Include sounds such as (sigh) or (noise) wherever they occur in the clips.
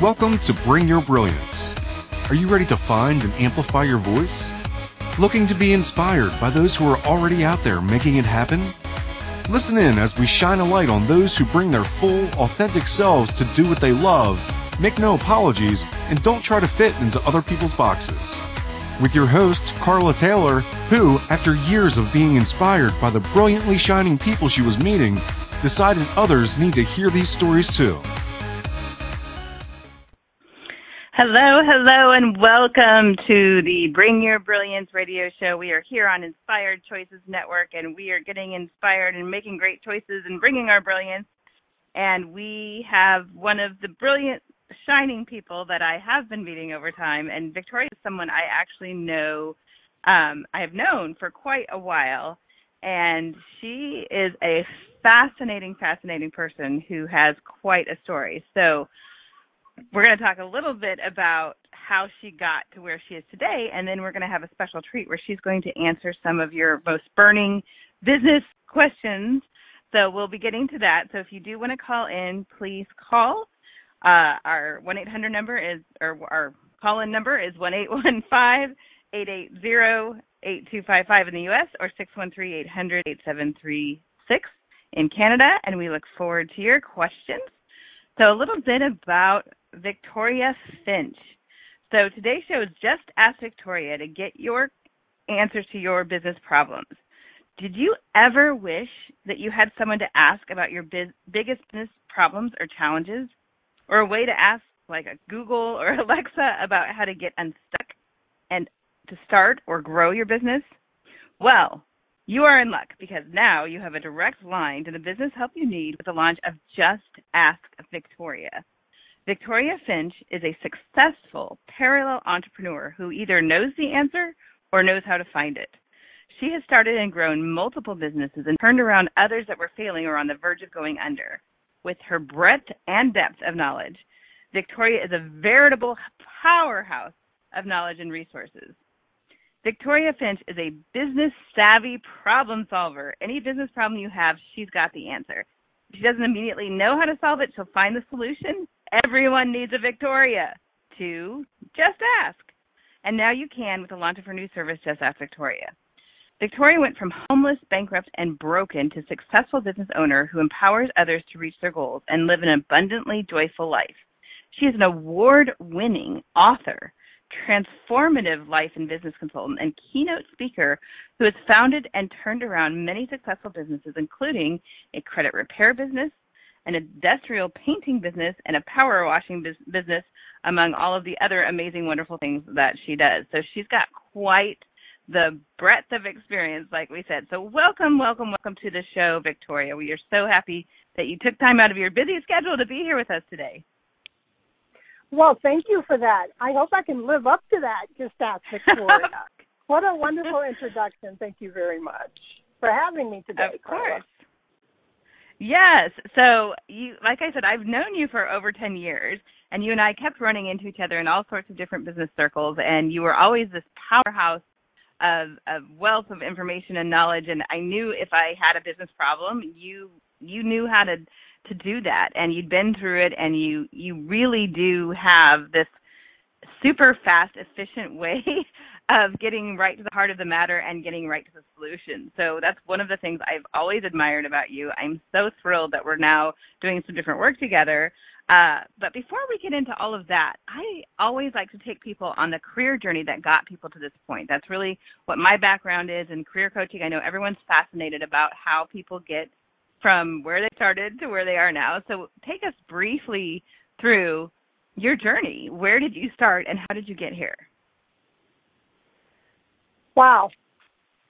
Welcome to Bring Your Brilliance. Are you ready to find and amplify your voice? Looking to be inspired by those who are already out there making it happen? Listen in as we shine a light on those who bring their full, authentic selves to do what they love, make no apologies, and don't try to fit into other people's boxes. With your host, Carla Taylor, who, after years of being inspired by the brilliantly shining people she was meeting, decided others need to hear these stories too. Hello, hello, and welcome to the Bring Your Brilliance radio show. We are here on Inspired Choices Network, and we are getting inspired and making great choices and bringing our brilliance. And we have one of the brilliant, shining people that I have been meeting over time. And Victoria is someone I actually know, um, I have known for quite a while. And she is a fascinating, fascinating person who has quite a story. So, we're going to talk a little bit about how she got to where she is today, and then we're going to have a special treat where she's going to answer some of your most burning business questions. So we'll be getting to that. So if you do want to call in, please call. Uh, our 1 800 number is, or our call in number is 1 815 880 8255 in the U.S. or 613 800 8736 in Canada. And we look forward to your questions. So a little bit about Victoria Finch. So today's show is just ask Victoria to get your answers to your business problems. Did you ever wish that you had someone to ask about your biz- biggest business problems or challenges? Or a way to ask, like a Google or (laughs) Alexa, about how to get unstuck and to start or grow your business? Well, you are in luck because now you have a direct line to the business help you need with the launch of Just Ask Victoria. Victoria Finch is a successful parallel entrepreneur who either knows the answer or knows how to find it. She has started and grown multiple businesses and turned around others that were failing or on the verge of going under. With her breadth and depth of knowledge, Victoria is a veritable powerhouse of knowledge and resources. Victoria Finch is a business savvy problem solver. Any business problem you have, she's got the answer. If she doesn't immediately know how to solve it, she'll find the solution Everyone needs a Victoria. Two, just ask. And now you can with the launch of her new service, Just Ask Victoria. Victoria went from homeless, bankrupt, and broken to successful business owner who empowers others to reach their goals and live an abundantly joyful life. She is an award winning author, transformative life and business consultant, and keynote speaker who has founded and turned around many successful businesses, including a credit repair business, an industrial painting business, and a power washing business, among all of the other amazing, wonderful things that she does. So she's got quite the breadth of experience, like we said. So welcome, welcome, welcome to the show, Victoria. We are so happy that you took time out of your busy schedule to be here with us today. Well, thank you for that. I hope I can live up to that. Just ask Victoria. what a wonderful introduction. Thank you very much for having me today. Of course. Yes. So you, like I said, I've known you for over 10 years and you and I kept running into each other in all sorts of different business circles and you were always this powerhouse of, of wealth of information and knowledge and I knew if I had a business problem, you, you knew how to, to do that and you'd been through it and you, you really do have this super fast, efficient (laughs) way of getting right to the heart of the matter and getting right to the solution. So that's one of the things I've always admired about you. I'm so thrilled that we're now doing some different work together. Uh, but before we get into all of that, I always like to take people on the career journey that got people to this point. That's really what my background is in career coaching. I know everyone's fascinated about how people get from where they started to where they are now. So take us briefly through your journey. Where did you start and how did you get here? Wow.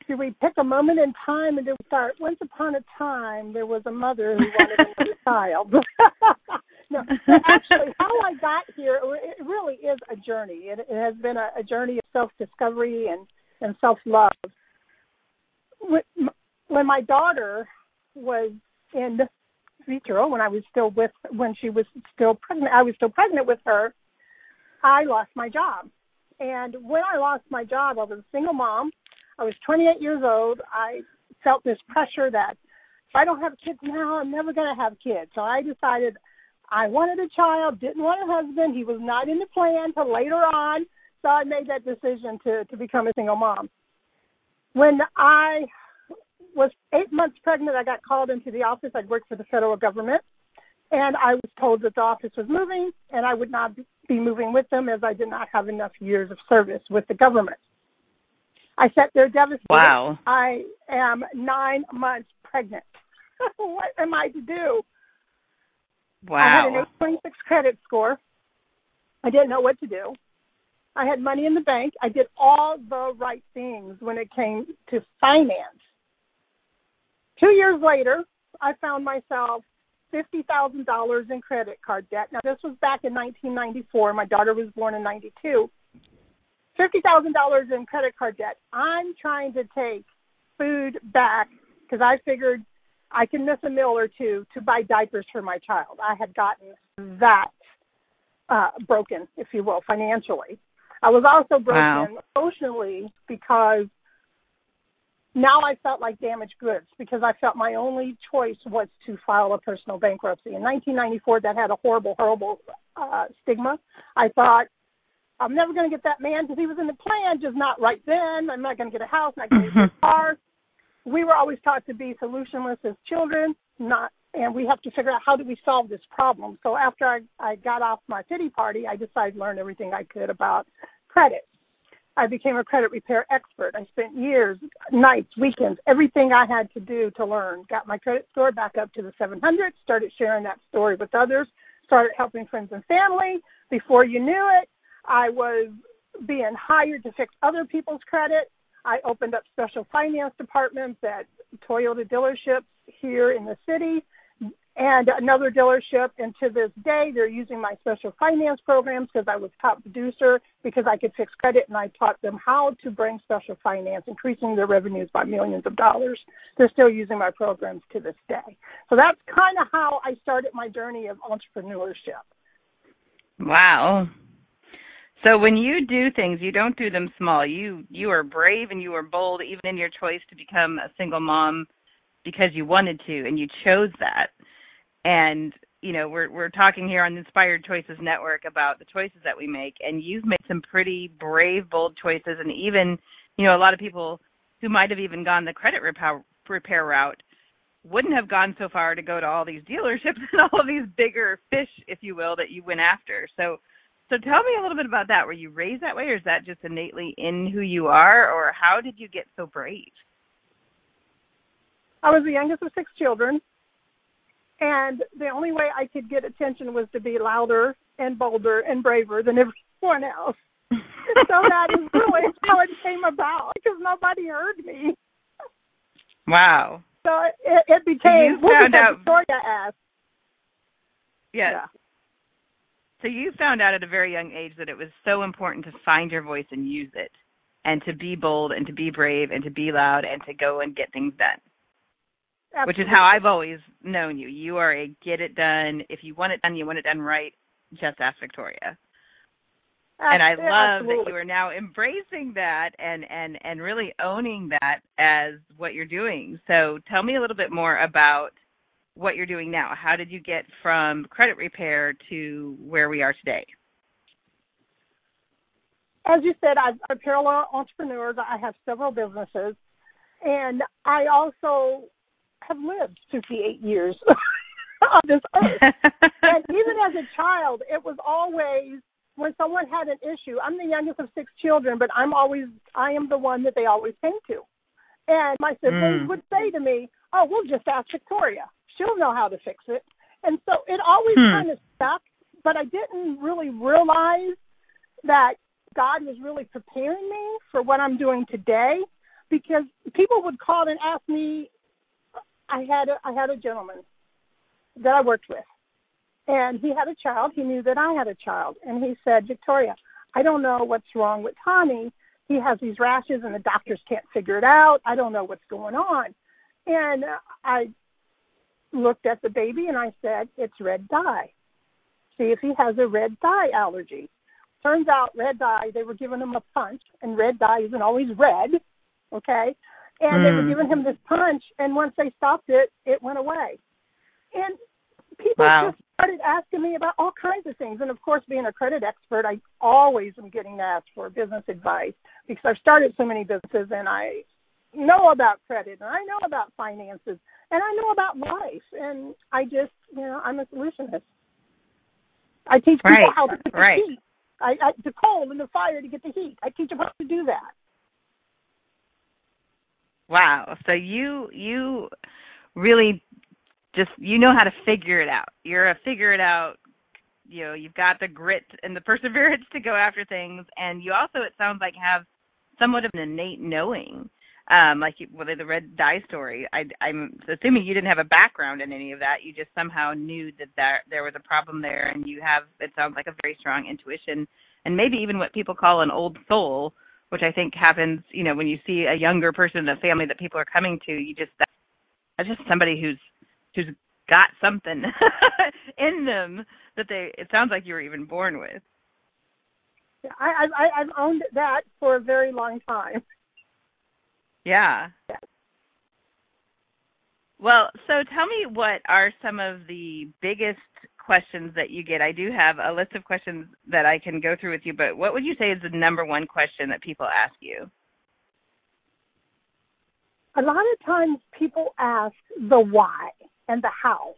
Do we pick a moment in time and do start? Once upon a time, there was a mother who wanted another child. (laughs) no, actually, how I got here, it really is a journey. It, it has been a, a journey of self-discovery and and self-love. When my daughter was in vitro, when I was still with, when she was still pregnant, I was still pregnant with her. I lost my job and when I lost my job, I was a single mom. I was 28 years old. I felt this pressure that if I don't have kids now, I'm never going to have kids. So I decided I wanted a child, didn't want a husband. He was not in the plan till later on. So I made that decision to to become a single mom. When I months pregnant, I got called into the office. I'd worked for the federal government, and I was told that the office was moving, and I would not be moving with them as I did not have enough years of service with the government. I sat there devastated. Wow. I am nine months pregnant. (laughs) what am I to do? Wow. I had an 826 credit score. I didn't know what to do. I had money in the bank. I did all the right things when it came to finance. Two years later, I found myself $50,000 in credit card debt. Now, this was back in 1994. My daughter was born in 92. $50,000 in credit card debt. I'm trying to take food back because I figured I can miss a meal or two to buy diapers for my child. I had gotten that uh broken, if you will, financially. I was also broken Wow. emotionally because now I felt like damaged goods because I felt my only choice was to file a personal bankruptcy. In 1994, that had a horrible, horrible uh, stigma. I thought I'm never going to get that man because he was in the plan, just not right then. I'm not going to get a house, not going to get a car. We were always taught to be solutionless as children, not, and we have to figure out how do we solve this problem. So after I, I got off my pity party, I decided to learn everything I could about credit. I became a credit repair expert. I spent years, nights, weekends, everything I had to do to learn. Got my credit score back up to the 700, started sharing that story with others, started helping friends and family. Before you knew it, I was being hired to fix other people's credit. I opened up special finance departments at Toyota dealerships here in the city and another dealership. And to this day, they're using my special finance programs because I was top producer because I could fix credit and I taught them how to bring special finance, increasing their revenues by millions of dollars. They're still using my programs to this day. So that's kind of how I started my journey of entrepreneurship. Wow. So when you do things, you don't do them small. You you are brave and you are bold even in your choice to become a single mom because you wanted to and you chose that. And you know, we're we're talking here on the Inspired Choices Network about the choices that we make and you've made some pretty brave, bold choices and even, you know, a lot of people who might have even gone the credit repair repair route wouldn't have gone so far to go to all these dealerships (laughs) and all of these bigger fish, if you will, that you went after. So so tell me a little bit about that. Were you raised that way or is that just innately in who you are or how did you get so brave? I was the youngest of six children, and the only way I could get attention was to be louder and bolder and braver than everyone else. (laughs) so that is really how it came about because nobody heard me. Wow. So it, it became was found out- Victoria asked. Yes. Yeah. So you found out at a very young age that it was so important to find your voice and use it and to be bold and to be brave and to be loud and to go and get things done. Which is how I've always known you. You are a get it done. If you want it done, you want it done right. Just ask Victoria. Absolutely. and I love that you are now embracing that and and and really owning that as what you're doing. So tell me a little bit more about what you're doing now. How did you get from credit repair to where we are today? As you said, I'm I'm parallel entrepreneur. I have several businesses, and I also have lived 58 years (laughs) on this earth. and even as a child, it was always when someone had an issue. I'm the youngest of six children, but I'm always I am the one that they always came to. And my siblings Mm. would say to me, "Oh, we'll just ask Victoria. She'll know how to fix it." And so it always Hmm. kind of stuck, but I didn't really realize that God was really preparing me for what I'm doing today because people would call and ask me I had a I had a gentleman that I worked with and he had a child. He knew that I had a child and he said, "Victoria, I don't know what's wrong with Tommy. He has these rashes and the doctors can't figure it out. I don't know what's going on." And I looked at the baby and I said, "It's red dye. See if he has a red dye allergy." Turns out red dye, they were giving him a punch and red dye isn't always red, okay? And they were Mm. giving him this punch and once they stopped it, it went away. And people wow. just started asking me about all kinds of things. And of course, being a credit expert, I always am getting asked for business advice because I've started so many businesses and I know about credit and I know about finances and I know about life. And I just, you know, I'm a solutionist. I teach people right. how to get right. the heat. I, I, the cold and the fire to get the heat. I teach them how to do that. Wow. So you you really just you know how to figure it out. You're a figure it out. You know, you've got the grit and the (laughs) perseverance to go after things, and you also it sounds like have somewhat of an innate knowing. Um, like you, well, the red dye story. I, I'm assuming you didn't have a background in any of that. You just somehow knew that there there was a problem there, and you have. It sounds like a very strong intuition, and maybe even what people call an old soul, which I think happens. You know, when you see a younger person in a family that people are coming to, you just that's just somebody who's who's got something (laughs) in them that they it sounds like you were even born with. Yeah, I, I I've owned that for a very long time. Yeah. yeah. Well, so tell me what are some of the biggest questions that you get? I do have a list of questions that I can go through with you, but what would you say is the number one question that people ask you? A lot of times people ask the why and the how.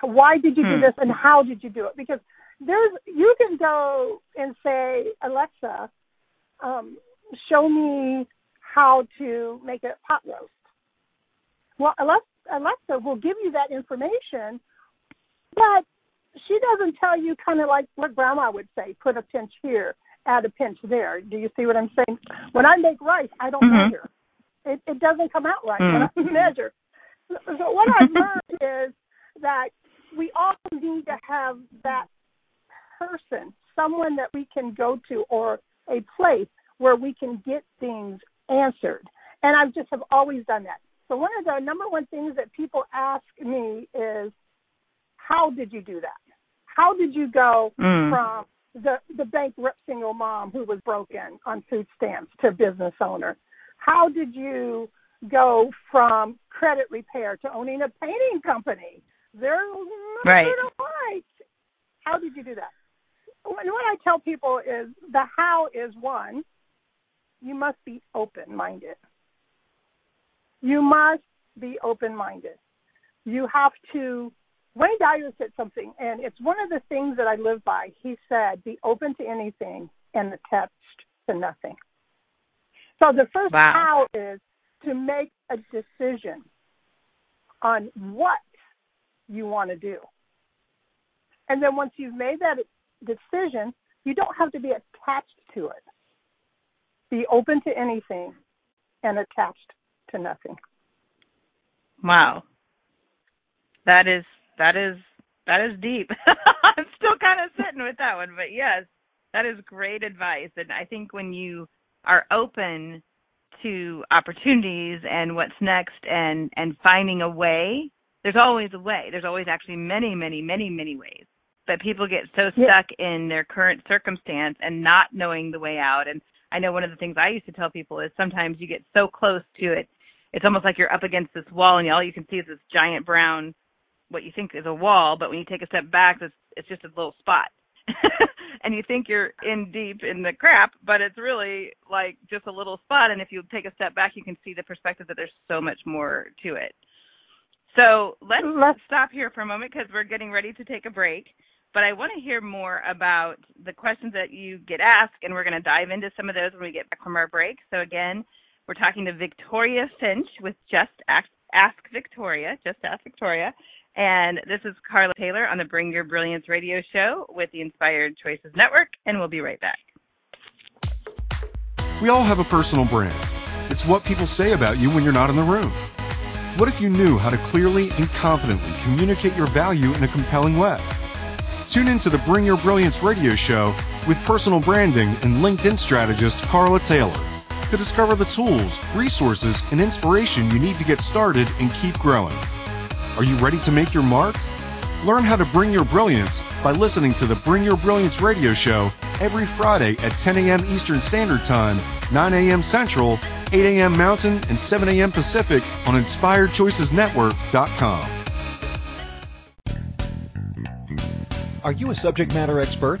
Why did you hmm. do this and how did you do it? Because there's you can go and say, Alexa, um, show me how to make a pot roast. Well, Alexa will give you that information, but she doesn't tell you kind of like what grandma would say, put a pinch here, add a pinch there. Do you see what I'm saying? When I make rice, I don't mm-hmm. measure. It, it doesn't come out right mm. when I (laughs) measure. So what I've learned (laughs) is that we all need to have that person, someone that we can go to or a place where we can get things answered. And I just have always done that. So one of the number one things that people ask me is, how did you do that? How did you go mm. from the the bankrupt single mom who was broken on food stamps to business owner? How did you go from credit repair to owning a painting company? They're right. right. How did you do that? And what I tell people is the how is one, you must be open minded. You must be open minded. You have to. Wayne Dyer said something, and it's one of the things that I live by. He said, "Be open to anything and attached to nothing." So the first wow. how is to make a decision on what you want to do. And then once you've made that decision, you don't have to be attached to it. Be open to anything and attached to nothing. Wow. That is that is that is deep. (laughs) I'm still kind of sitting with that one, but yes, that is great advice. And I think when you are open to opportunities and what's next and and finding a way, there's always a way. There's always actually many, many, many, many ways. But people get so stuck yeah. in their current circumstance and not knowing the way out and I know one of the things I used to tell people is sometimes you get so close to it, it's almost like you're up against this wall and all you can see is this giant brown, what you think is a wall, but when you take a step back, it's it's just a little spot. (laughs) and you think you're in deep in the crap, but it's really like just a little spot. And if you take a step back, you can see the perspective that there's so much more to it. So let's, let's stop here for a moment because we're getting ready to take a break but I want to hear more about the questions that you get asked, and we're going to dive into some of those when we get back from our break. So again, we're talking to Victoria Finch with Just Ask, Ask Victoria, Just Ask Victoria, and this is Carla Taylor on the Bring Your Brilliance radio show with the Inspired Choices Network, and we'll be right back. We all have a personal brand. It's what people say about you when you're not in the room. What if you knew how to clearly and confidently communicate your value in a compelling way? Tune in to the Bring Your Brilliance radio show with personal branding and LinkedIn strategist Carla Taylor to discover the tools, resources, and inspiration you need to get started and keep growing. Are you ready to make your mark? Learn how to bring your brilliance by listening to the Bring Your Brilliance radio show every Friday at 10 a.m. Eastern Standard Time, 9 a.m. Central, 8 a.m. Mountain, and 7 a.m. Pacific on InspiredChoicesNetwork.com. Are you a subject matter expert?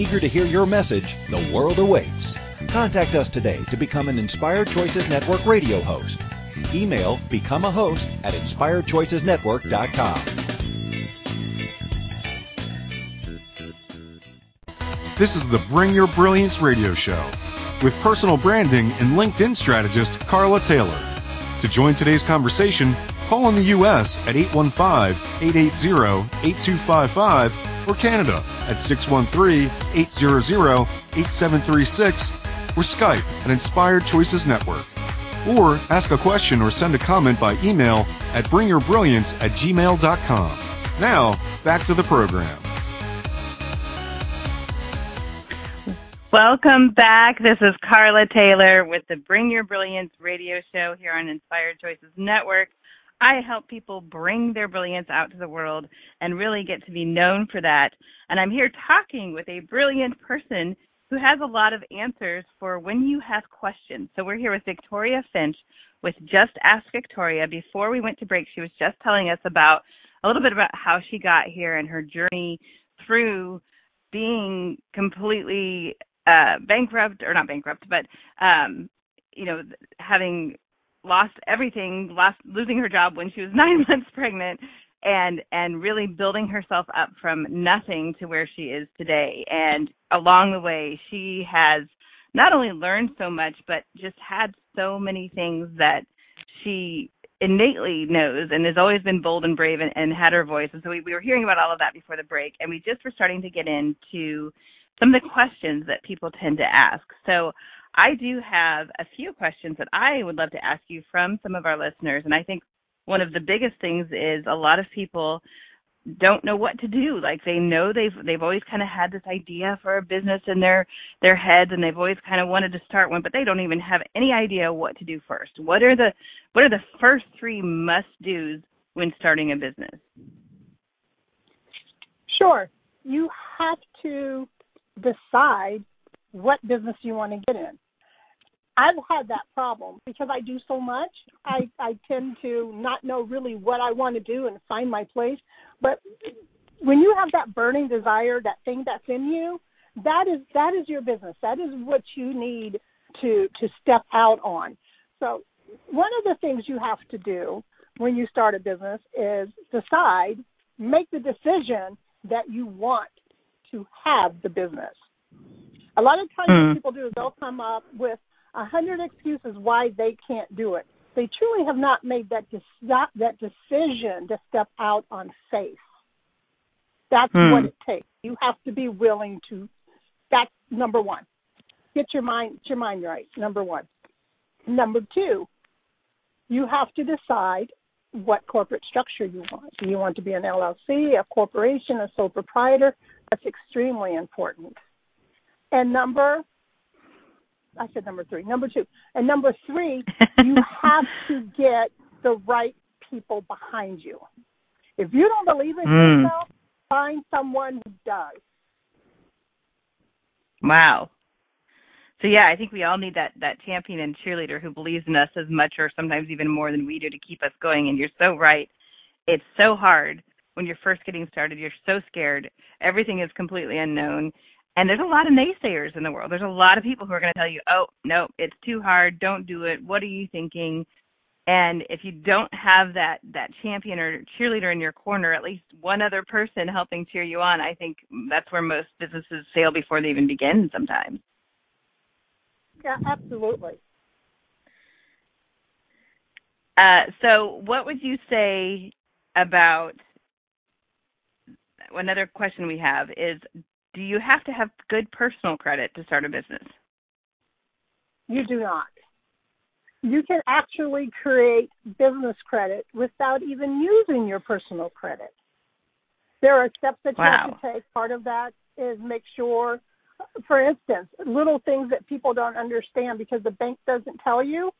Eager to hear your message, the world awaits. Contact us today to become an Inspired Choices Network radio host. Email become a host at inspiredchoicesnetwork.com. This is the Bring Your Brilliance radio show with personal branding and LinkedIn strategist Carla Taylor. To join today's conversation, call in the U.S. at 815-880-8255 or Canada at 613-800-8736 or Skype at Inspired Choices Network. Or ask a question or send a comment by email at bringyourbrilliance at gmail.com. Now, back to the program. Welcome back. This is Carla Taylor with the Bring Your Brilliance radio show here on Inspired Choices Network. I help people bring their brilliance out to the world and really get to be known for that. And I'm here talking with a brilliant person who has a lot of answers for when you have questions. So we're here with Victoria Finch with Just Ask Victoria. Before we went to break, she was just telling us about a little bit about how she got here and her journey through being completely uh, bankrupt or not bankrupt, but um, you know, having lost everything, lost losing her job when she was (laughs) nine months pregnant, and and really building herself up from nothing to where she is today. And along the way, she has not only learned so much, but just had so many things that she innately knows and has always been bold and brave and, and had her voice. And so we, we were hearing about all of that before the break, and we just were starting to get into some of the questions that people tend to ask. So I do have a few questions that I would love to ask you from some of our listeners. And I think one of the biggest things is a lot of people don't know what to do. Like they know they've they've always kind of had this idea for a business in their their heads and they've always kind of wanted to start one, but they don't even have any idea what to do first. What are the what are the first three must do's when starting a business? Sure. You have to decide what business you want to get in. I've had that problem because I do so much. I I tend to not know really what I want to do and find my place. But when you have that burning desire, that thing that's in you, that is that is your business. That is what you need to to step out on. So one of the things you have to do when you start a business is decide, make the decision that you want to have the business. A lot of times, mm. what people do is they'll come up with a hundred excuses why they can't do it. They truly have not made that de- that decision to step out on faith. That's mm. what it takes. You have to be willing to. That's number one. Get your mind get your mind right. Number one. Number two, you have to decide what corporate structure you want. Do you want to be an LLC, a corporation, a sole proprietor? That's extremely important. And number, I said number three, number two. And number three, (laughs) you have to get the right people behind you. If you don't believe in mm. yourself, find someone who does. Wow. So yeah, I think we all need that that champion and cheerleader who believes in us as much or sometimes even more than we do to keep us going. And you're so right. It's so hard when you're first getting started. You're so scared. Everything is completely unknown. And there's a lot of naysayers in the world. There's a lot of people who are going to tell you, "Oh, no, it's too hard. Don't do it. What are you thinking?" And if you don't have that that champion or cheerleader in your corner, at least one other person helping cheer you on, I think that's where most businesses fail before they even begin sometimes. Yeah, absolutely. Uh, so, what would you say about another question we have is do you have to have good personal credit to start a business? You do not. You can actually create business credit without even using your personal credit. There are steps that you wow. have to take. Part of that is make sure for instance, little things that people don't understand because the bank doesn't tell you.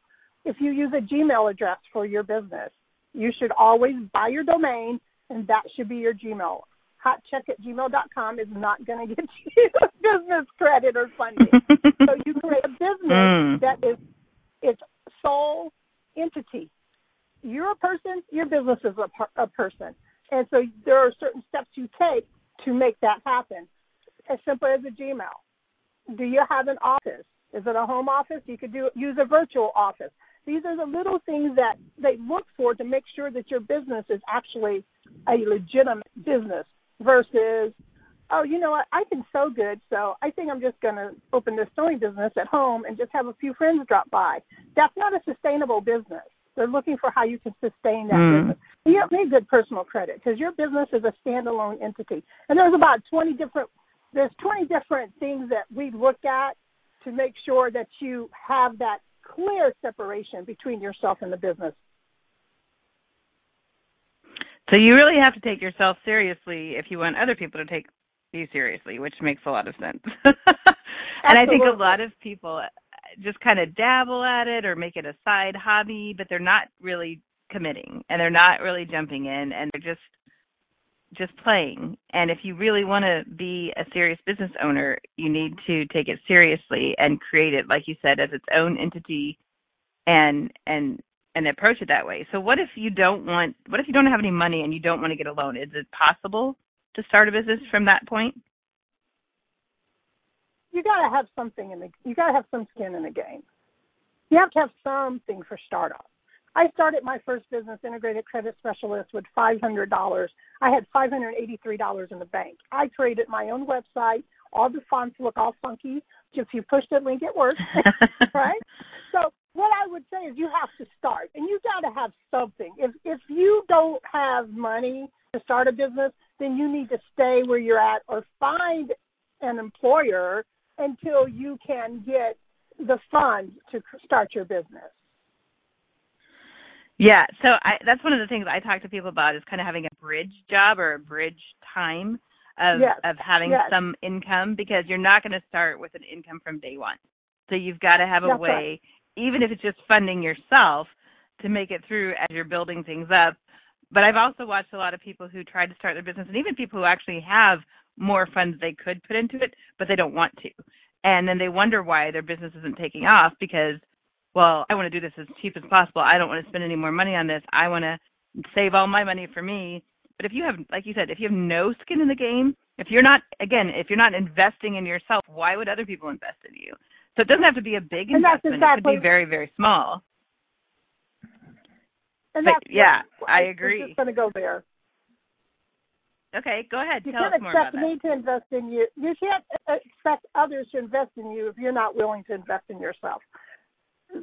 If you use a Gmail address for your business, you should always buy your domain, and that should be your Gmail. Hotcheck at gmail.com is not going to get (laughs) you business credit or funding. (laughs) so you create a business Mm. that is its sole entity. You're a person, your business is a, a person. And so there are certain steps you take to make that happen. As simple as a Gmail. Do you have an office? Is it a home office? You could do use a virtual office. These are the little things that they look for to make sure that your business is actually a legitimate business versus, oh, you know what, I can sew good, so I think I'm just going to open this sewing business at home and just have a few friends drop by. That's not a sustainable business. They're looking for how you can sustain that Mm. business. You don't need good personal credit because your business is a standalone entity. And there's about 20 different there's 20 different things that we look at to make sure that you have that clear separation between yourself and the business. So you really have to take yourself seriously if you want other people to take you seriously, which makes a lot of sense. (laughs) and I think a lot of people just kind of dabble at it or make it a side hobby, but they're not really committing and they're not really jumping in and they're just just playing. And if you really want to be a serious business owner, you need to take it seriously and create it like you said as its own entity and and and approach it that way. So what if you don't want what if you don't have any money and you don't want to get a loan? Is it possible to start a business from that point? You got to have something in the you got to have some skin in the game. You have to have something for startup. I started my first business, integrated credit specialist, with five hundred dollars. I had five hundred eighty-three dollars in the bank. I created my own website. All the fonts look all funky. If you push the link, it works, (laughs) right? So what I would say is you have to start, and you got to have something. If if you don't have money to start a business, then you need to stay where you're at or find an employer until you can get the funds to start your business. Yeah, so I that's one of the things I talk to people about is kind of having a bridge job or a bridge time of Yes, of having yes. some income because you're not going to start with an income from day one. So you've got to have a That's way even if it's just funding yourself to make it through as you're building things up. But I've also watched a lot of people who try to start their business and even people who actually have more funds they could put into it, but they don't want to. And then they wonder why their business isn't taking off because well, I want to do this as cheap as possible. I don't want to spend any more money on this. I want to save all my money for me. But if you have, like you said, if you have no skin in the game, if you're not, again, if you're not investing in yourself, why would other people invest in you? So it doesn't have to be a big investment. It could be very, very small. And But, that's yeah, I agree. just going to go there. Okay, go ahead. You Tell can't us more about expect me to invest in you. You can't expect others to invest in you if you're not willing to invest in yourself.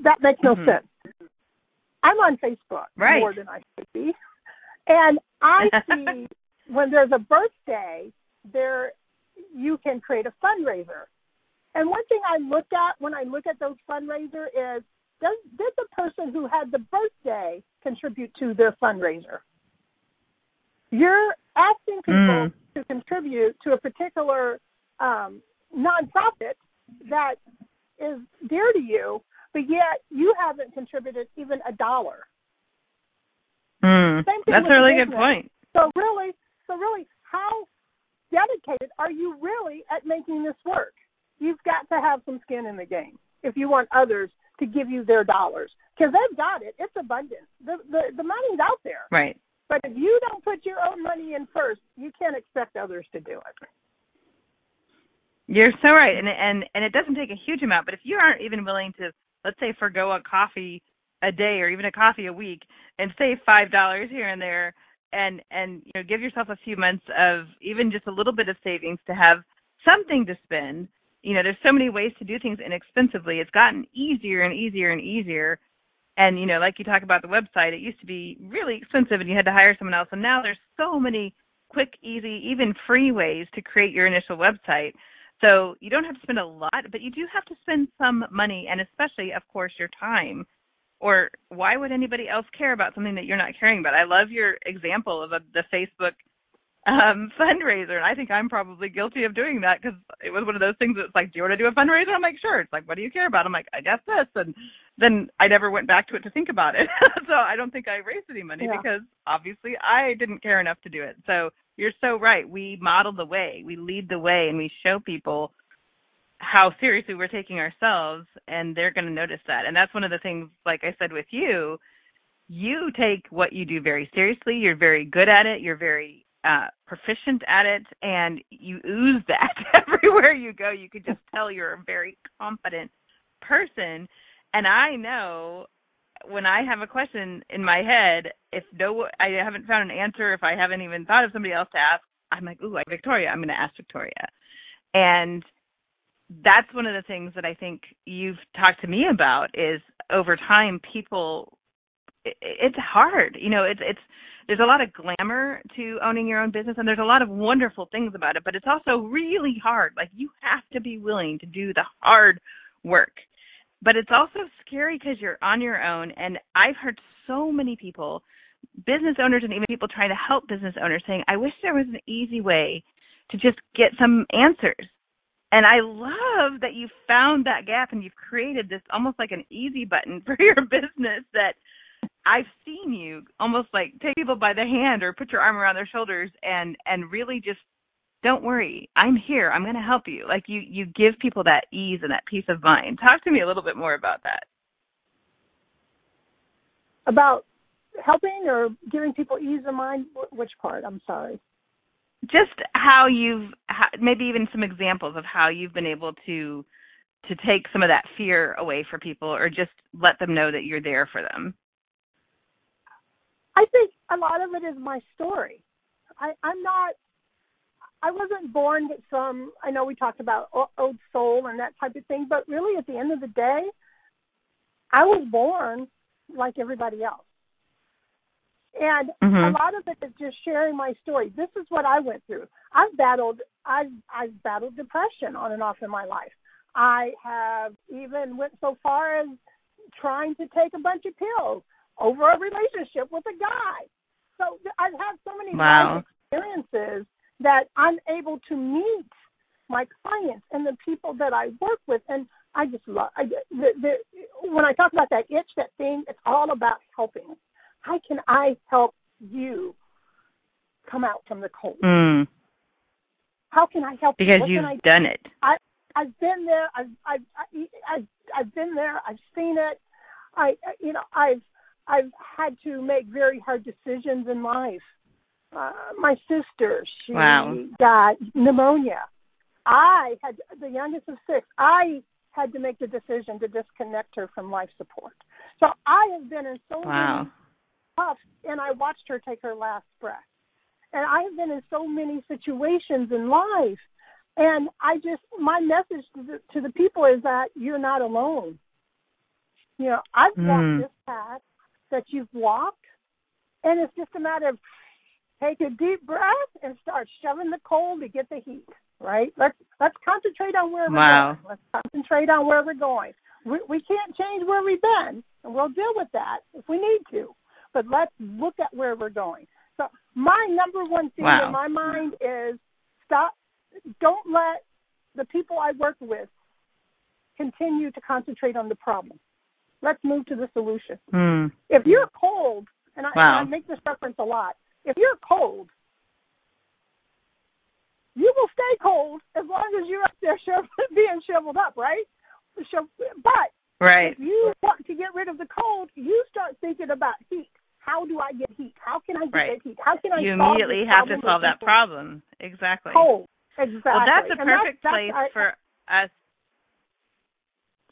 That makes no Mhm. sense. I'm on Facebook Right. more than I should be, and I (laughs) see when there's a birthday, there you can create a fundraiser. And one thing I look at when I look at those fundraiser is does did the person who had the birthday contribute to their fundraiser? You're asking people Mm. to contribute to a particular um, nonprofit that is dear to you, but yet you haven't contributed even a dollar. Mm. That's a really business. good point. So really, so really, how dedicated are you really at making this work? To have some skin in the game if you want others to give you their dollars because they've got it. It's abundant. The, the the money's out there. Right. But if you don't put your own money in first, you can't expect others to do it. You're so right, and and and it doesn't take a huge amount. But if you aren't even willing to, let's say, forego a coffee a day or even a coffee a week and save five dollars here and there, and and you know give yourself a few months of even just a little bit of savings to have something to spend. You know, there's so many ways to do things inexpensively. It's gotten easier and easier and easier. And you know, like you talk about the website, it used to be really expensive, and you had to hire someone else. And now there's so many quick, easy, even free ways to create your initial website. So you don't have to spend a lot, but you do have to spend some money, and especially, of course, your time. Or why would anybody else care about something that you're not caring about? I love your example of a, the Facebook um, fundraiser. And I think I'm probably guilty of doing that because it was one of those things that's like, do you want to do a fundraiser? I'm like, sure. It's like, what do you care about? I'm like, I guess this. And then I never went back to it to think about it. (laughs) so I don't think I raised any money yeah. because obviously I didn't care enough to do it. So you're so right. We model the way, we lead the way, and we show people how seriously we're taking ourselves, and they're going to notice that. And that's one of the things, like I said with you, you take what you do very seriously. You're very good at it. You're very uh, proficient at it, and you ooze that (laughs) everywhere you go. You could just tell you're a very confident person. And I know when I have a question in my head, if no, I haven't found an answer, if I haven't even thought of somebody else to ask, I'm like, ooh, like Victoria, I'm going to ask Victoria. And that's one of the things that I think you've talked to me about is over time people it, it's hard. You know, it's it's there's a lot of glamour to owning your own business and there's a lot of wonderful things about it, but it's also really hard. Like you have to be willing to do the hard work. But it's also scary because you're on your own and I've heard so many people business owners and even people trying to help business owners saying, I wish there was an easy way to just get some answers and I love that you found that gap and you've created this almost like an easy button (laughs) for your business that I've seen you almost like take people by the hand or put your arm around their shoulders and and really just don't worry. I'm here. I'm going to help you. Like you you give people that ease and that peace of mind. Talk to me a little bit more about that. About helping or giving people ease of mind which part? I'm sorry just how you've maybe even some examples of how you've been able to to take some of that fear away for people or just let them know that you're there for them i think a lot of it is my story i i'm not i wasn't born with some i know we talked about old soul and that type of thing but really at the end of the day i was born like everybody else and mm-hmm. a lot of it is just sharing my story. This is what I went through. I've battled I've I've battled depression on and off in my life. I have even went so far as trying to take a bunch of pills over a relationship with a guy. So I've had so many wow. experiences that I'm able to meet my clients and the people that I work with, and I just love. I, the, the, when I talk about that itch, that thing, it's all about helping how can I help you come out from the cold? Mm. How can I help because you? Because you've done it. I I've been there. I've I've I've I've been there. I've seen it. I you know I've I've had to make very hard decisions in life. Uh, my sister, she wow. got pneumonia. I had the youngest of six. I had to make the decision to disconnect her from life support. So I have been in so wow. many tough, and I watched her take her last breath. And I have been in so many situations in life, and I just my message to the, to the people is that you're not alone. You know, I've mm. walked this path that you've walked, and it's just a matter of take a deep breath and start shoving the coal to get the heat. Right? Let's let's concentrate on where we're wow. going. Let's concentrate on where we're going. We we can't change where we've been, and we'll deal with that if we need to but let's look at where we're going. So my number one thing wow. in my mind is stop. Don't let the people I work with continue to concentrate on the problem. Let's move to the solution. Mm. If you're cold, and I, wow. and I make this reference a lot, if you're cold, you will stay cold as long as you're up there (laughs) being shoveled up, right? But right. if you want to get rid of the cold, you start thinking about heat how do I get heat? How can I get right. heat? How can I You immediately have to solve that problem. Exactly. Cold. Exactly. Well, that's a perfect that's, place that's, for us.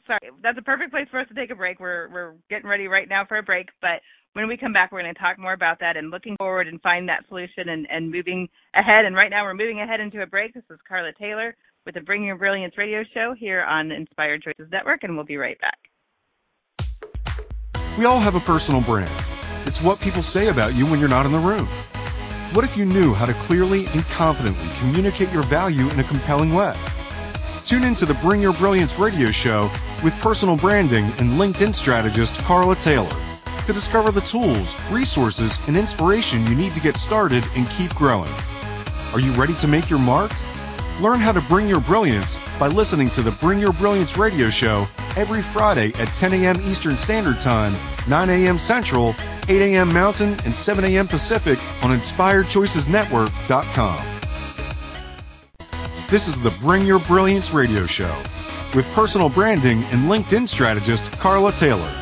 Sorry, that's a perfect place for us to take a break. We're we're getting ready right now for a break, but when we come back, we're going to talk more about that and looking forward and find that solution and, and moving ahead. And right now, we're moving ahead into a break. This is Carla Taylor with the Bring Your Brilliance radio show here on Inspired Choices Network, and we'll be right back. We all have a personal brand it's what people say about you when you're not in the room. What if you knew how to clearly and confidently communicate your value in a compelling way? Tune in to the Bring Your Brilliance radio show with personal branding and LinkedIn strategist Carla Taylor to discover the tools, resources, and inspiration you need to get started and keep growing. Are you ready to make your mark? Learn how to bring your brilliance by listening to the Bring Your Brilliance radio show every Friday at 10 a.m. Eastern Standard Time, 9 a.m. Central, 8 a.m. Mountain, and 7 a.m. Pacific on InspiredChoicesNetwork.com. This is the Bring Your Brilliance radio show with personal branding and LinkedIn strategist Carla Taylor.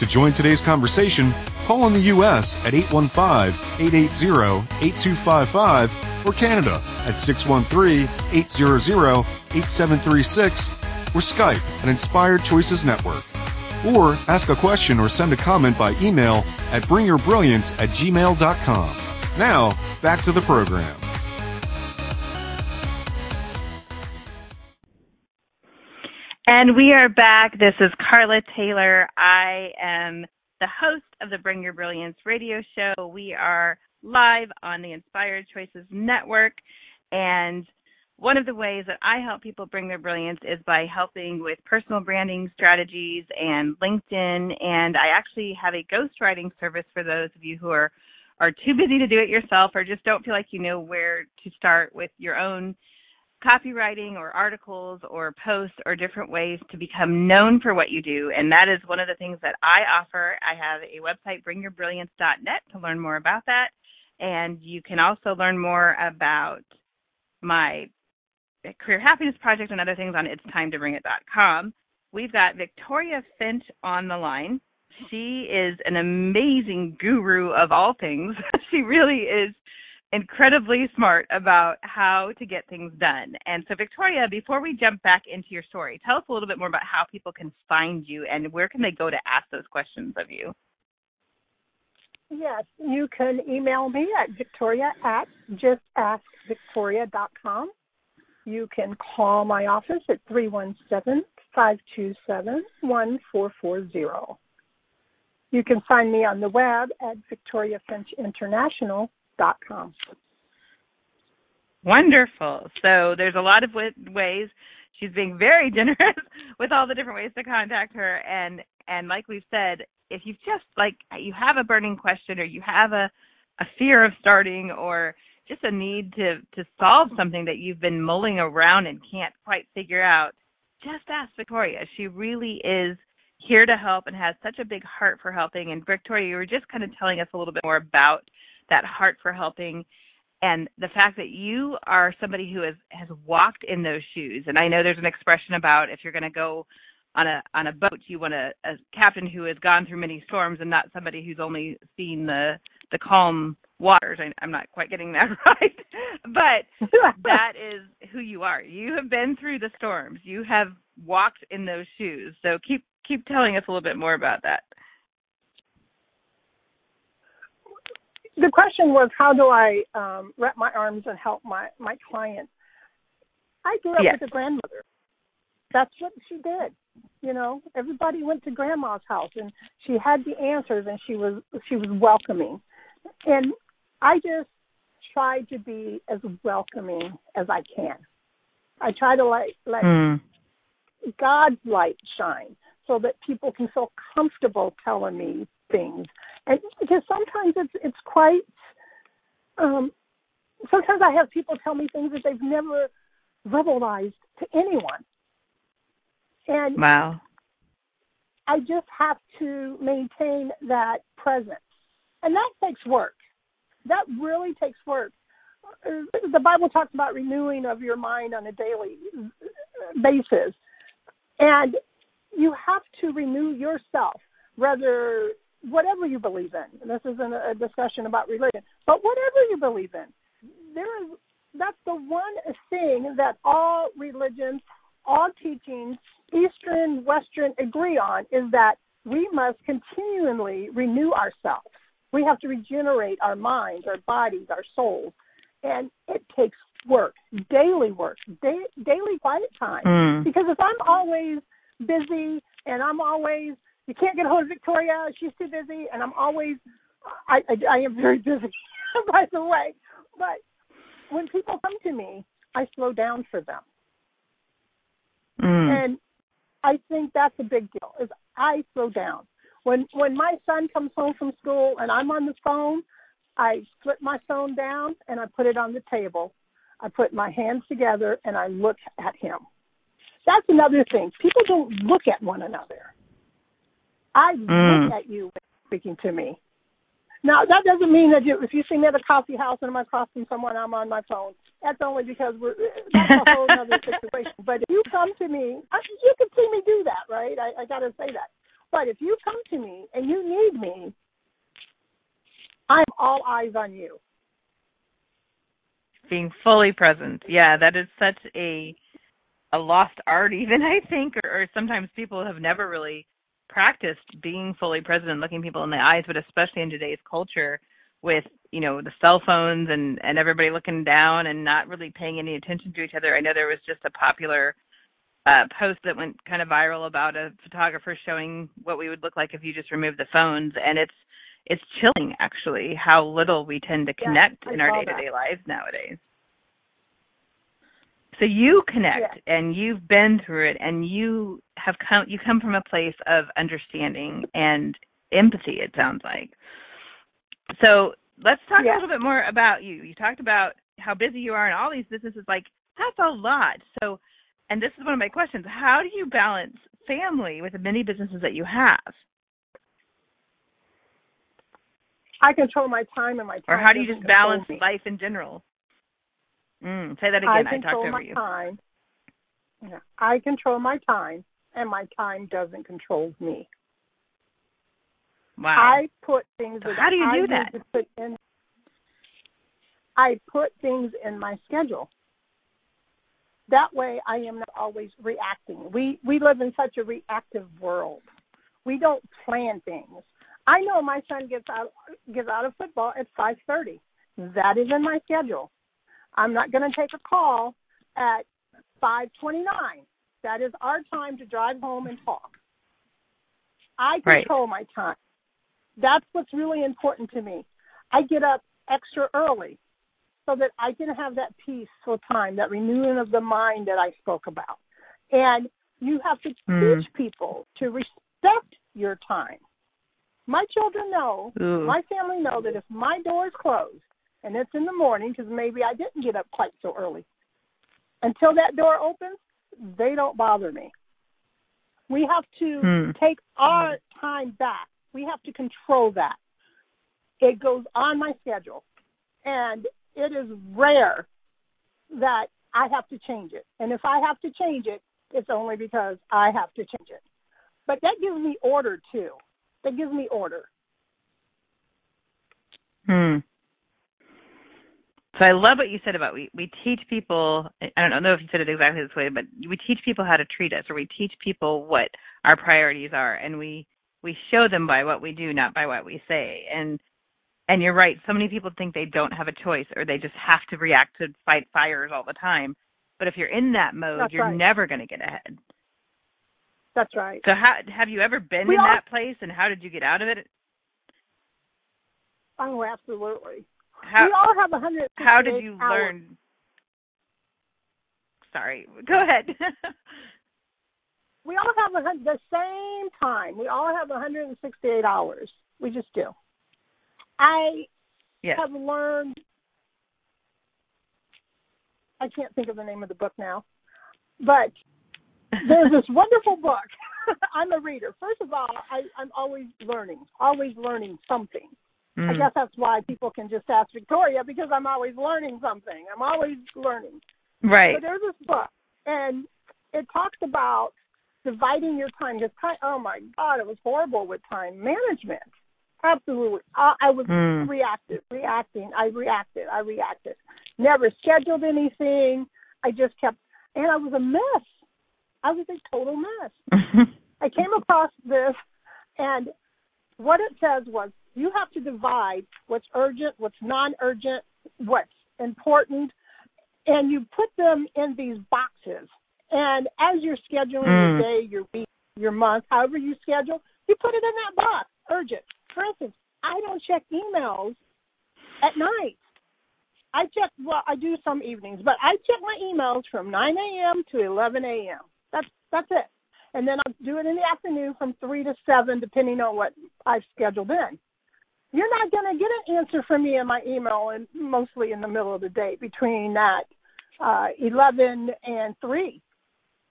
To join today's conversation, call in the U.S. at 815-880-8255 or Canada at 613-800-8736 or Skype at Inspired Choices Network. Or ask a question or send a comment by email at bringyourbrilliance at gmail.com. Now, back to the program. And we are back. This is Carla Taylor. I am the host of the Bring Your Brilliance radio show. We are live on the Inspired Choices Network. And one of the ways that I help people bring their brilliance is by helping with personal branding strategies and LinkedIn. And I actually have a ghostwriting service for those of you who are are too busy to do it yourself or just don't feel like you know where to start with your own copywriting or articles or posts or different ways to become known for what you do. And that is one of the things that I offer. I have a website, bringyourbrilliance.net, to learn more about that. And you can also learn more about my career happiness project and other things on itstimetobringit.com. We've got Victoria Finch on the line. She is an amazing guru of all things. (laughs) she really is incredibly smart about how to get things done. And so, Victoria, before we jump back into your story, tell us a little bit more about how people can find you and where can they go to ask those questions of you. Yes, you can email me at victoria at justaskvictoria.com. You can call my office at 317 527 1440. You can find me on the web at victoriafinchinternational.com. Wonderful. So there's a lot of ways. She's being very (laughs) generous with all the different ways to contact her, and and like we've said, if you've just like you have a burning question or you have a a fear of starting or just a need to to solve something that you've been mulling around and can't quite figure out, just ask Victoria. She really is here to help and has such a big heart for helping. And Victoria, you were just kind of telling us a little bit more about that heart for helping and the fact that you are somebody who has has walked in those shoes. And I know there's an expression about if you're going to go on a on a boat you want a, a captain who has gone through many storms and not somebody who's only seen the the calm waters. I, I'm not quite getting that (laughs) right, but (laughs) that is who you are. You have been through the storms. You have walked in those shoes. So keep keep telling us a little bit more about that. The question was, how do I um, wrap my arms and help my my client? I grew up yes. with a grandmother. That's what she did you know everybody went to grandma's house and she had the answers and she was she was welcoming and i just try to be as welcoming as i can i try to like let mm. god's light shine so that people can feel comfortable telling me things and because sometimes it's it's quite um sometimes i have people tell me things that they've never verbalized to anyone and wow. I just have to maintain that presence. And that takes work. That really takes work. The Bible talks about renewing of your mind on a daily basis. And you have to renew yourself, whether whatever you believe in. This isn't a discussion about religion, but whatever you believe in. There is that's the one thing that all religions, all teachings Eastern, Western agree on is that we must continually renew ourselves. We have to regenerate our minds, our bodies, our souls. And it takes work, daily work, da- daily quiet time. Mm. Because if I'm always busy and I'm always, you can't get a hold of Victoria, she's too busy, and I'm always, I, I, I am very (laughs) busy, by the way. But when people come to me, I slow down for them. Mm. And I think that's a big deal. Is I slow down when when my son comes home from school and I'm on the phone. I flip my phone down and I put it on the table. I put my hands together and I look at him. That's another thing. People don't look at one another. I Mm. look at you when speaking to me. Now that doesn't mean that you, if you see me at a coffee house and I'm across from someone, I'm on my phone. That's only because we're that's a whole other (laughs) situation. But if you come to me, I, you can see me do that, right? I, I got to say that. But if you come to me and you need me, I'm all eyes on you. being fully present. Yeah, that is such a a lost art even I think or, or sometimes people have never really practiced being fully present and looking people in the eyes, but especially in today's culture with, you know, the cell phones and and everybody looking down and not really paying any attention to each other. I know there was just a popular uh post that went kind of viral about a photographer showing what we would look like if you just removed the phones and it's it's chilling actually how little we tend to connect I in our day to day lives nowadays. So you connect and you've been through it and you have come you come from a place of understanding and empathy it sounds like. So let's talk Yeah. a little bit more about you. You talked about how busy you are and all these businesses like that's a lot. So and this is one of my questions. How do you balance family with the many businesses that you have? I control my time and my time. Or how do you just balance me. life in general? Mm, say that again. I, talked control over my you. time. Yeah. I control my time, and my time doesn't control me. Wow. I put things. So how do you I do that? put in. I put things in my schedule. That way, I am not always reacting. We we live in such a reactive world. We don't plan things. I know my son gets out gets out of football at five thirty. That is in my schedule. I'm not going to take a call at five twenty nine. That is our time to drive home and talk. I Right. control my time. That's what's really important to me. I get up extra early so that I can have that peaceful time, that renewing of the mind that I spoke about. And you have to Hmm. teach people to respect your time. My children know, Ooh. my family know that if my door is closed and it's in the morning, because maybe I didn't get up quite so early, until that door opens, they don't bother me. We have to Hmm. take our time back. We have to control that. It goes on my schedule. And it is rare that I have to change it. And if I have to change it, it's only because I have to change it. But that gives me order too. That gives me order. Hmm. So I love what you said about we we teach people. I don't know if you said it exactly this way, but we teach people how to treat us, or we teach people what our priorities are, and we we show them by what we do, not by what we say. And and you're right. So many people think they don't have a choice, or they just have to react to fight fires all the time. But if you're in that mode, That's you're right. never going to get ahead. That's right. So how have you ever been We in all- that place, and how did you get out of it? Oh, absolutely. How we all have a hundred. how did you learn? Sorry, go ahead. We all have a the same time. We all have 168 hours. We just do. I yes. have learned. I can't think of the name of the book now, but there's this (laughs) wonderful book. (laughs) I'm a reader. First of all, I, I'm always learning, always learning something. I Mm. guess that's why people can just ask Victoria because I'm always learning something. I'm always learning. Right. But there's this book, and it talks about dividing your time. Because time, oh my God, it was horrible with time management. Absolutely, I, I was Mm. reactive, reacting. I reacted, I reacted. Never scheduled anything. I just kept, and I was a mess. I was a total mess. (laughs) I came across this, and what it says was you have to divide what's urgent, what's non-urgent, what's important, and you put them in these boxes. And as you're scheduling Mm. your day, your week, your month, however you schedule, you put it in that box. Urgent. For instance, I don't check emails at night. I check well, I do some evenings, but I check my emails from nine AM to eleven AM. That's that's it. And then I'll do it in the afternoon from three to seven, depending on what I've scheduled in. You're not gonna get an answer from me in my email and mostly in the middle of the day between that uh, 11 and 3.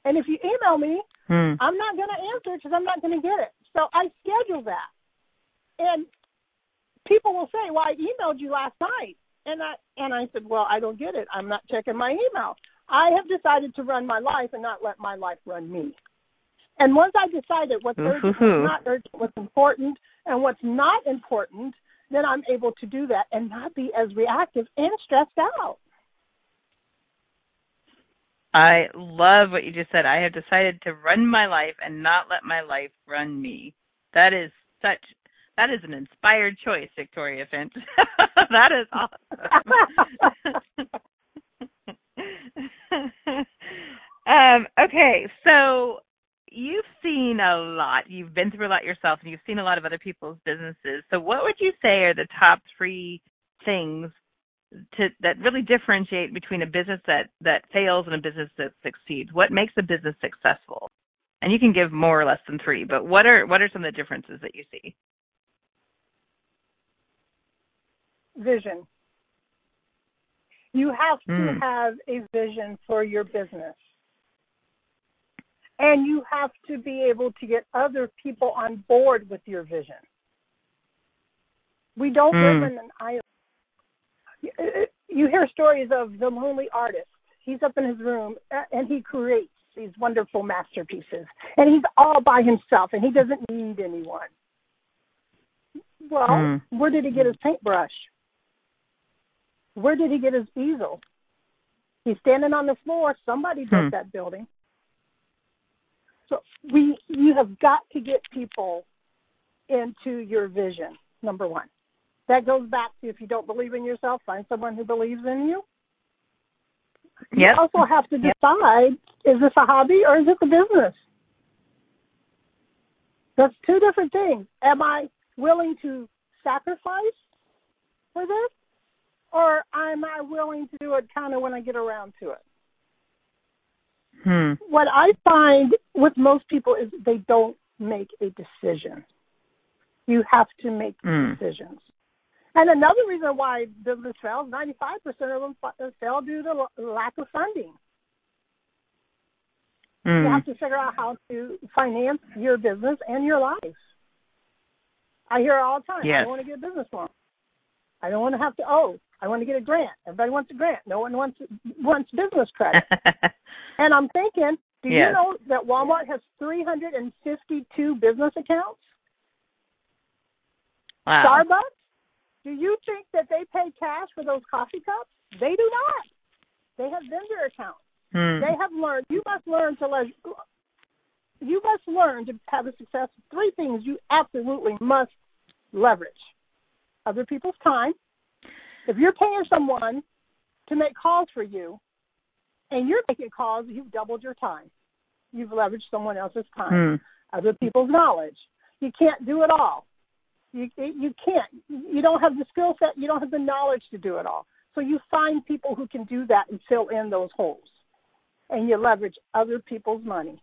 And if you email me, Hmm. I'm not going to answer because I'm not going to get it. So I schedule that. And people will say, "Well, I emailed you last night," and I and I said, "Well, I don't get it. I'm not checking my email. I have decided to run my life and not let my life run me." And once I decided what's urgent, what's (laughs) not urgent, what's important, and what's not important, then I'm able to do that and not be as reactive and stressed out. I love what you just said. I have decided to run my life and not let my life run me. That is such that is an inspired choice, Victoria Finch. (laughs) that is awesome. (laughs) (laughs) um, okay, so you've seen a lot. You've been through a lot yourself and you've seen a lot of other people's businesses. So what would you say are the top three things to that really differentiate between a business that that fails and a business that succeeds? What makes a business successful? And you can give more or less than three, but what are what are some of the differences that you see? vision. You have to Mm. have a vision for your business. And you have to be able to get other people on board with your vision. We don't Mm. live in an island. You- You hear stories of the lonely artist. He's up in his room uh, and he creates these wonderful masterpieces. And he's all by himself and he doesn't need anyone. Well, Mm. where did he get his paintbrush? Where did he get his easel? He's standing on the floor. Somebody built Hmm. that building. We, you have got to get people into your vision. Number one. That goes back to if you don't believe in yourself, find someone who believes in you. You also have to Yep. decide: is this a hobby or is it a business? That's two different things. Am I willing to sacrifice for this, or am I willing to do it kind of when I get around to it? Hmm. What I find with most people is they don't make a decision. You have to make Mm. decisions. And another reason why business fails, 95% of them fail due to lack of funding. You Hmm. have to figure out how to finance your business and your life. I hear all the time. Yes. I don't want to get a business loan. I don't want to have to owe. I want to get a grant. Everybody wants a grant. No one wants wants business (laughs) credit. and I'm thinking, do you know that Walmart has 352 business accounts? wow. Starbucks? Do you think that they pay cash for those coffee cups? They do not. They have vendor accounts. Hmm. They have learned. You must learn to le- You must learn to have a success. Three things you absolutely must leverage: other people's time. If you're paying someone to make calls for you, and you're making calls, you've doubled your time. You've leveraged someone else's time. Hmm. Other people's knowledge. You can't do it all. You you can't. You don't have the skill set. You don't have the knowledge to do it all. So you find people who can do that and fill in those holes, and you leverage other people's money.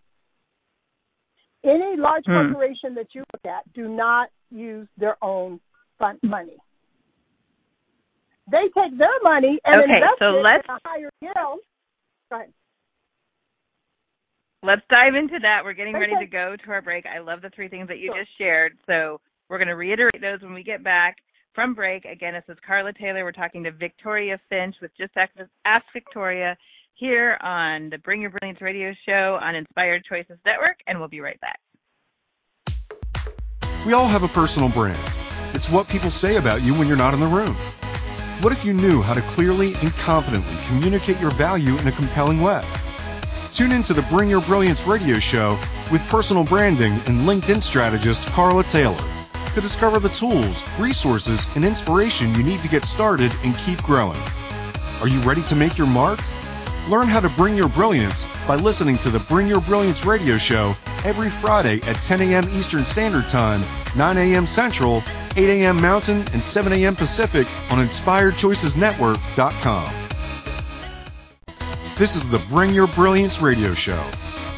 Any large Hmm. corporation that you look at do not use their own fund money. They take their money and Okay, invest so it let's- in a higher yield. Go ahead. Let's dive into that. We're getting ready to go to our break. I love the three things that you Sure. just shared. So we're going to reiterate those when we get back from break. Again, this is Carla Taylor. We're talking to Victoria Finch with Just Ask, Ask Victoria here on the Bring Your Brilliance radio show on Inspired Choices Network, and we'll be right back. We all have a personal brand. It's what people say about you when you're not in the room. What if you knew how to clearly and confidently communicate your value in a compelling way? Tune in to the Bring Your Brilliance radio show with personal branding and LinkedIn strategist Carla Taylor to discover the tools, resources, and inspiration you need to get started and keep growing. Are you ready to make your mark? Learn how to bring your brilliance by listening to the Bring Your Brilliance radio show every Friday at 10 a.m. Eastern Standard Time, 9 a.m. Central, 8 a.m. Mountain, and 7 a.m. Pacific on InspiredChoicesNetwork.com. This is the Bring Your Brilliance radio show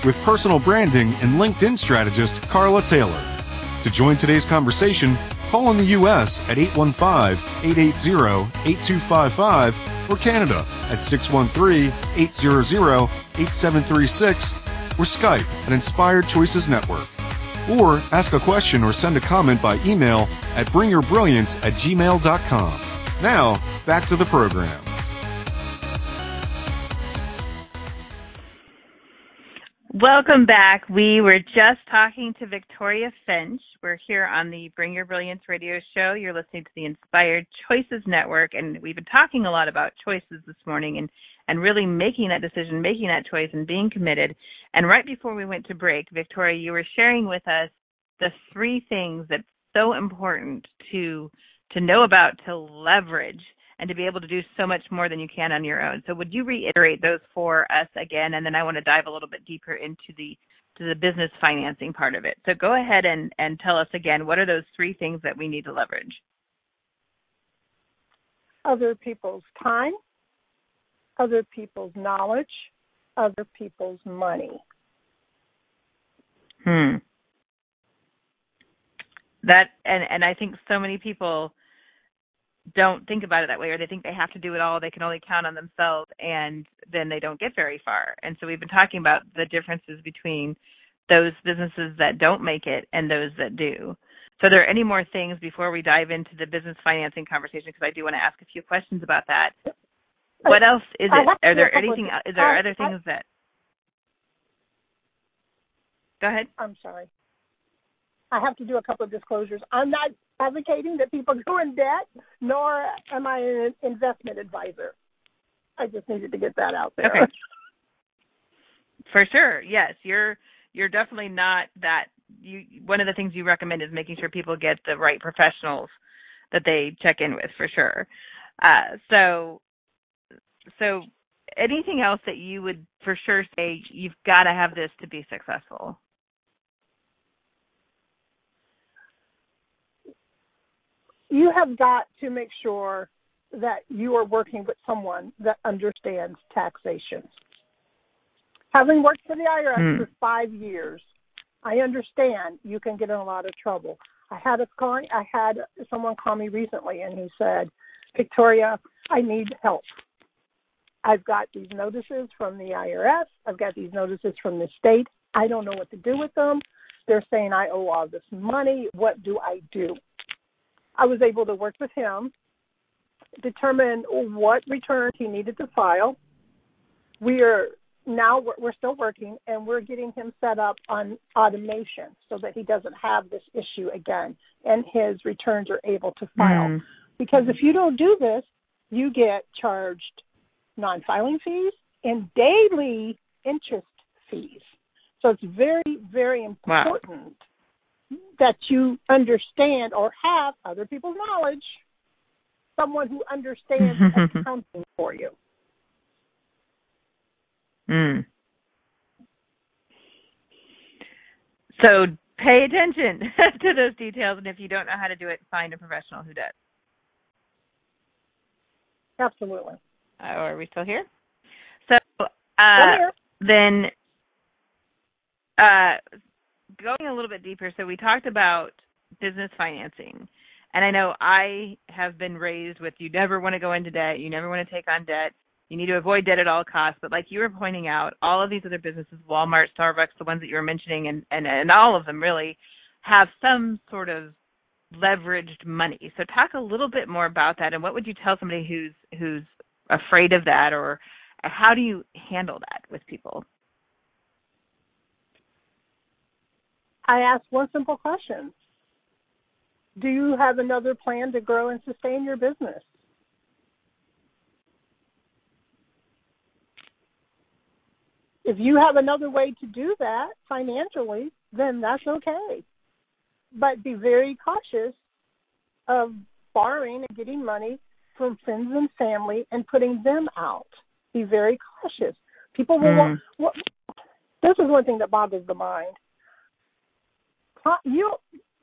with personal branding and LinkedIn strategist Carla Taylor. To join today's conversation, call in the U.S. at 815-880-8255 or Canada at 613-800-8736 or Skype at Inspired Choices Network. Or ask a question or send a comment by email at bringyourbrilliance at gmail.com. Now, back to the program. Welcome back. We were just talking to Victoria Finch. We're here on the Bring Your Brilliance radio show. You're listening to the Inspired Choices Network, and we've been talking a lot about choices this morning and, and really making that decision, making that choice, and being committed. And right before we went to break, Victoria, you were sharing with us the three things that's so important to to know about to leverage and to be able to do so much more than you can on your own. So would you reiterate those for us again? And then I want to dive a little bit deeper into the to the business financing part of it. So go ahead and, and tell us again, what are those three things that we need to leverage? Other people's time, other people's knowledge, other people's money. Hmm. That and and I think so many people don't think about it that way or they think they have to do it all they can only count on themselves and then they don't get very far and so we've been talking about the differences between those businesses that don't make it and those that do so are there any more things before we dive into the business financing conversation because i do want to ask a few questions about that what else is it are there anything is there other things that go ahead i'm sorry I have to do a couple of disclosures. I'm not advocating that people go in debt, nor am I an investment advisor. I just needed to get that out there. Okay. (laughs) For sure. Yes, you're you're definitely not that you one of the things you recommend is making sure people get the right professionals that they check in with for sure. Uh so so anything else that you would for sure say you've got to have this to be successful? you have got to make sure that you are working with someone that understands taxation. Having worked for the IRS mm. for five years, I understand you can get in a lot of trouble. I had a call, I had someone call me recently, and he said, "Victoria, I need help. I've got these notices from the IRS. I've got these notices from the state. I don't know what to do with them. They're saying I owe all this money. What do I do?" I was able to work with him, determine what returns he needed to file. We are now we're still working and we're getting him set up on automation so that he doesn't have this issue again and his returns are able to file. Mm. Because if you don't do this, you get charged non-filing fees and daily interest fees. So it's very, very important wow that you understand or have other people's knowledge, someone who understands (laughs) accounting for you. Mm. So pay attention (laughs) to those details, and if you don't know how to do it, find a professional who does. Absolutely. Uh, are we still here? So uh, then, uh, going a little bit deeper, so we talked about business financing. And I know I have been raised with you never want to go into debt, you never want to take on debt, you need to avoid debt at all costs. But like you were pointing out, all of these other businesses, Walmart, Starbucks, the ones that you were mentioning, and and, and all of them really have some sort of leveraged money. So talk a little bit more about that, and what would you tell somebody who's who's afraid of that, or how do you handle that with people? I ask one simple question Do you have another plan to grow and sustain your business? If you have another way to do that financially, then that's okay. But be very cautious of borrowing and getting money from friends and family and putting them out. Be very cautious. People will. Mm. Want, this is one thing that bothers the mind you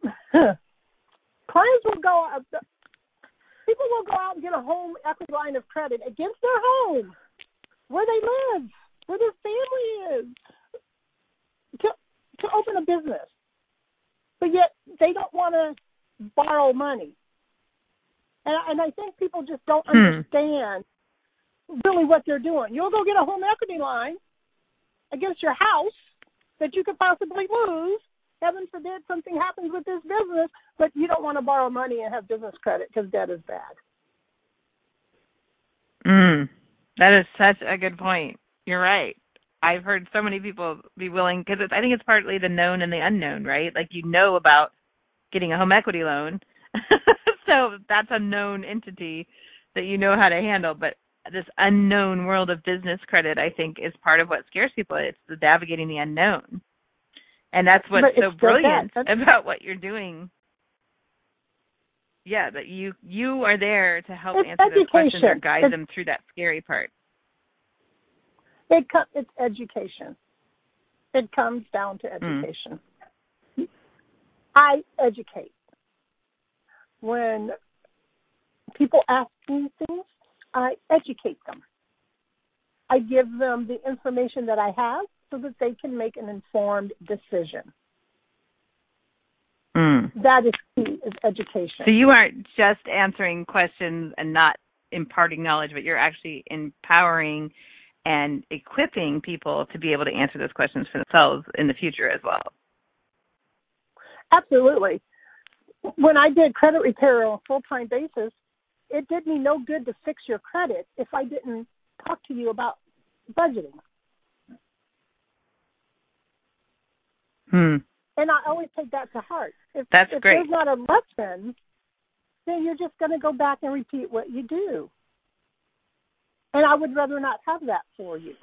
(laughs) clients will go out. People will go out and get a home equity line of credit against their home, where they live, where their family is, to to open a business. but yet they don't want to borrow money. And, and I think people just don't Hmm. understand really what they're doing. You'll go get a home equity line against your house that you could possibly lose. Heaven forbid something happens with this business, but you don't want to borrow money and have business credit because debt is bad. Mm, that is such a good point. You're right. I've heard so many people be willing because I think it's partly the known and the unknown, right? Like you know about getting a home equity loan, (laughs) so that's a known entity that you know how to handle. But this unknown world of business credit, I think, is part of what scares people. It's the navigating the unknown, and that's what's so brilliant. About what you're doing. Yeah, that you you are there to help It's answer those questions or guide It's- them through that scary part. It co- it's education. It comes down to Mm. education. I educate. When people ask me things, I educate them. I give them the information that I have so that they can make an informed decision. Mm. That is key is education. So you aren't just answering questions and not imparting knowledge, but you're actually empowering and equipping people to be able to answer those questions for themselves in the future as well. Absolutely. When I did credit repair on a full time basis, it did me no good to fix your credit if I didn't talk to you about budgeting. Hmm. And I always take that to heart. If, That's if great. there's not a lesson, then you're just going to go back and repeat what you do. And I would rather not have that for you.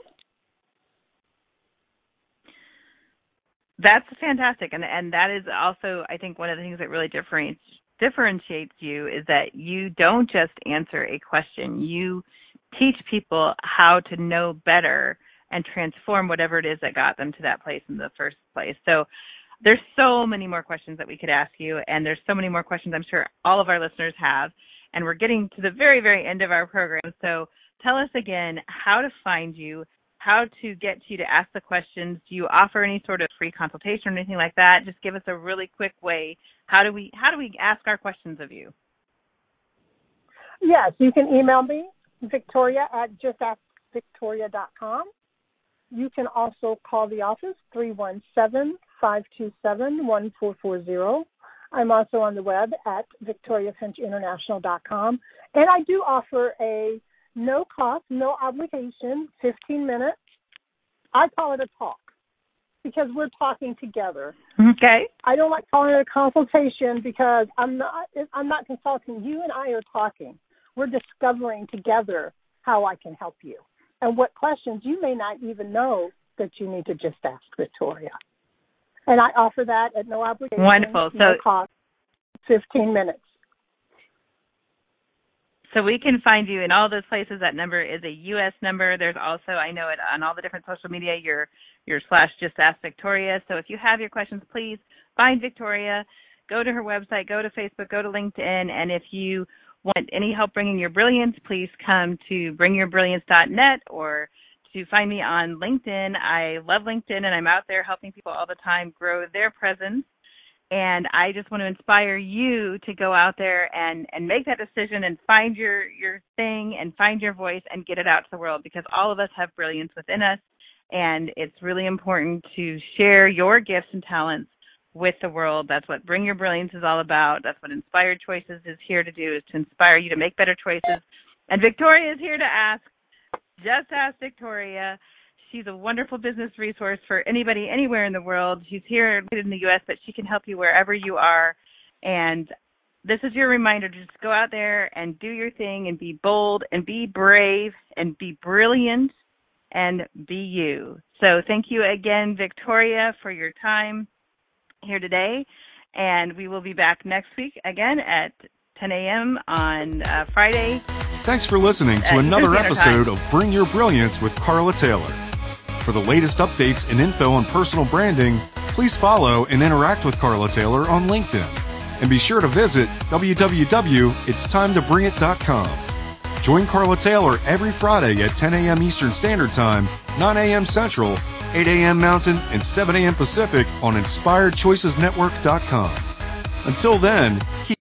That's fantastic, and and that is also I think one of the things that really differentiates differentiates you is that you don't just answer a question. You teach people how to know better and transform whatever it is that got them to that place in the first place. So there's so many more questions that we could ask you, and there's so many more questions I'm sure all of our listeners have. And we're getting to the very, very end of our program. So tell us again how to find you, how to get you to ask the questions. Do you offer any sort of free consultation or anything like that? Just give us a really quick way. How do we how do we ask our questions of you? Yes, you can email me, Victoria at justaskvictoria.com. You can also call the office, 317-527-1440. I'm also on the web at victoriafinchinternational.com. And I do offer a no cost, no obligation, 15 minutes. I call it a talk because we're talking together. Okay. I don't like calling it a consultation because I'm not I'm not consulting. You and I are talking. We're discovering together how I can help you and what questions you may not even know that you need to just ask Victoria. And I offer that at no obligation, Wonderful. no So- cost, 15 minutes. So we can find you in all those places. That number is a U.S. number. There's also, I know it on all the different social media, your your slash just ask Victoria. So if you have your questions, please find Victoria. Go to her website, go to Facebook, go to LinkedIn, and if you want any help bringing your brilliance, please come to bringyourbrilliance.net or to find me on LinkedIn. I love LinkedIn, and I'm out there helping people all the time grow their presence and I just want to inspire you to go out there and and make that decision and find your your thing and find your voice and get it out to the world because all of us have brilliance within us and it's really important to share your gifts and talents with the world. That's what Bring Your Brilliance is all about. That's what Inspired Choices is here to do is to inspire you to make better choices. And Victoria is here to ask just ask Victoria. She's a wonderful business resource for anybody anywhere in the world. She's here in the US, but she can help you wherever you are. And this is your reminder to just go out there and do your thing and be bold and be brave and be brilliant and be you. So thank you again, Victoria, for your time here today. And we will be back next week again at 10 a.m. on uh, Friday. Thanks for listening to another episode of Bring Your Brilliance with Carla Taylor. For the latest updates and info on personal branding, please follow and interact with Carla Taylor on LinkedIn. And be sure to visit www.itstimetobringit.com. Join Carla Taylor every Friday at 10 a.m. Eastern Standard Time, 9 a.m. Central 8 a.m. Mountain and 7 a.m. Pacific on InspiredChoicesNetwork.com. Until then, keep